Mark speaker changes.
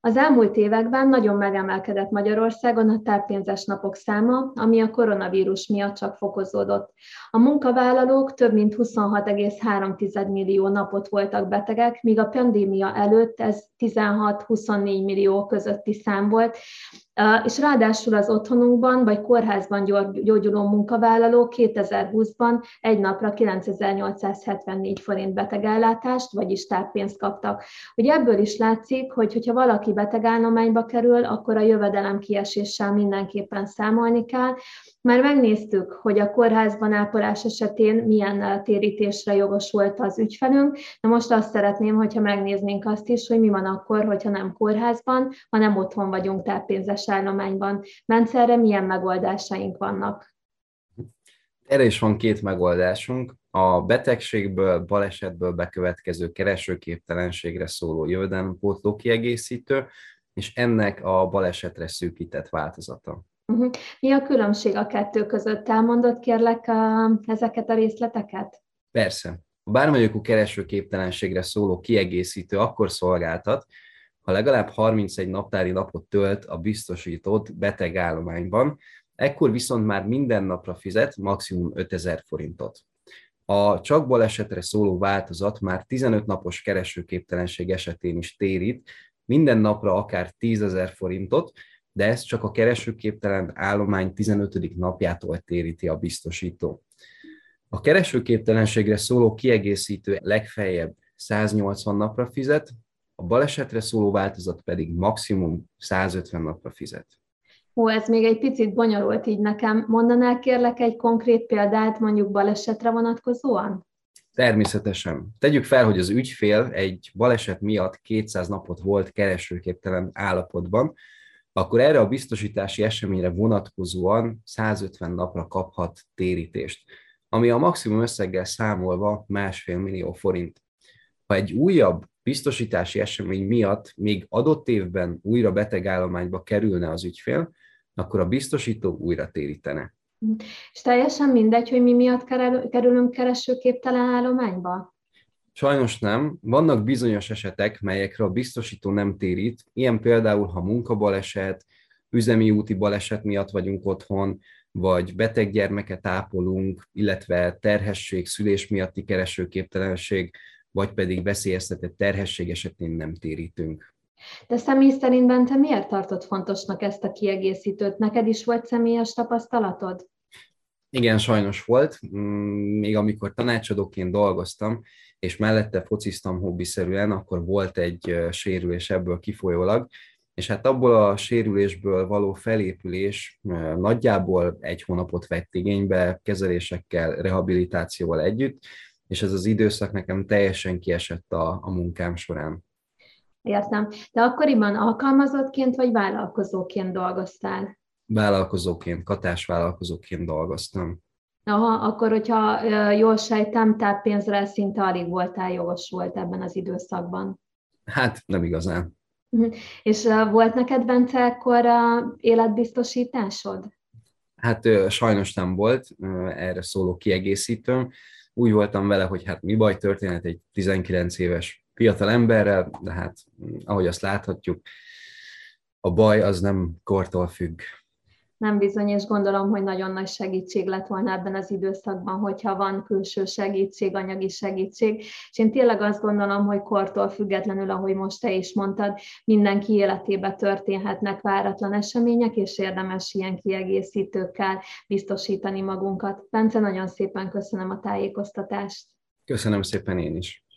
Speaker 1: Az elmúlt években nagyon megemelkedett Magyarországon a táppénzes napok száma, ami a koronavírus miatt csak fokozódott. A munkavállalók több mint 26,3 millió napot voltak betegek, míg a pandémia előtt ez 16-24 millió közötti szám volt, és ráadásul az otthonunkban vagy kórházban gyógyuló munkavállalók 2020-ban egy napra 9874 forint betegellátást, vagyis táppénzt kaptak. Ugye ebből is látszik, hogy hogyha valaki betegállományba kerül, akkor a jövedelem kieséssel mindenképpen számolni kell, már megnéztük, hogy a kórházban ápolás esetén milyen térítésre jogosult az ügyfelünk, de most azt szeretném, hogyha megnéznénk azt is, hogy mi van akkor, hogyha nem kórházban, hanem otthon vagyunk táppénzes állományban. Bence, erre milyen megoldásaink vannak?
Speaker 2: Erre is van két megoldásunk. A betegségből, balesetből bekövetkező keresőképtelenségre szóló jövedelempótló kiegészítő, és ennek a balesetre szűkített változata.
Speaker 1: Uh-huh. Mi a különbség a kettő között? Elmondott kérlek a, ezeket a részleteket?
Speaker 2: Persze. A bármelyikú keresőképtelenségre szóló kiegészítő akkor szolgáltat, ha legalább 31 naptári napot tölt a biztosított betegállományban, ekkor viszont már minden napra fizet maximum 5000 forintot. A csak balesetre szóló változat már 15 napos keresőképtelenség esetén is térít, minden napra akár 10 ezer forintot, de ez csak a keresőképtelen állomány 15. napjától téríti a biztosító. A keresőképtelenségre szóló kiegészítő legfeljebb 180 napra fizet, a balesetre szóló változat pedig maximum 150 napra fizet.
Speaker 1: Ó, ez még egy picit bonyolult így nekem. Mondanál kérlek egy konkrét példát mondjuk balesetre vonatkozóan?
Speaker 2: Természetesen. Tegyük fel, hogy az ügyfél egy baleset miatt 200 napot volt keresőképtelen állapotban, akkor erre a biztosítási eseményre vonatkozóan 150 napra kaphat térítést, ami a maximum összeggel számolva másfél millió forint. Ha egy újabb biztosítási esemény miatt még adott évben újra betegállományba kerülne az ügyfél, akkor a biztosító újra térítene.
Speaker 1: És teljesen mindegy, hogy mi miatt kerülünk keresőképtelen állományba?
Speaker 2: Sajnos nem. Vannak bizonyos esetek, melyekre a biztosító nem térít, ilyen például, ha munkabaleset, üzemi úti baleset miatt vagyunk otthon, vagy beteg gyermeket ápolunk, illetve terhesség, szülés miatti keresőképtelenség, vagy pedig veszélyeztetett terhesség esetén nem térítünk.
Speaker 1: De személy szerint Bente miért tartott fontosnak ezt a kiegészítőt? Neked is volt személyes tapasztalatod?
Speaker 2: Igen, sajnos volt. Mm, még amikor tanácsadóként dolgoztam, és mellette fociztam hobbiszerűen, akkor volt egy sérülés ebből kifolyólag, és hát abból a sérülésből való felépülés nagyjából egy hónapot vett igénybe, kezelésekkel, rehabilitációval együtt, és ez az időszak nekem teljesen kiesett a, a munkám során.
Speaker 1: Értem. De akkoriban alkalmazottként vagy vállalkozóként dolgoztál?
Speaker 2: Vállalkozóként, katásvállalkozóként dolgoztam.
Speaker 1: Aha, akkor, hogyha jól sejtem, táppénzre szinte alig voltál jogosult ebben az időszakban.
Speaker 2: Hát nem igazán.
Speaker 1: Mhm. És volt neked, Bence, akkor életbiztosításod?
Speaker 2: Hát sajnos nem volt erre szóló kiegészítőm. Úgy voltam vele, hogy hát mi baj történhet egy 19 éves fiatal emberrel, de hát ahogy azt láthatjuk, a baj az nem kortól függ
Speaker 1: nem bizony, és gondolom, hogy nagyon nagy segítség lett volna ebben az időszakban, hogyha van külső segítség, anyagi segítség. És én tényleg azt gondolom, hogy kortól függetlenül, ahogy most te is mondtad, mindenki életébe történhetnek váratlan események, és érdemes ilyen kiegészítőkkel biztosítani magunkat. Bence, nagyon szépen köszönöm a tájékoztatást.
Speaker 2: Köszönöm szépen én is.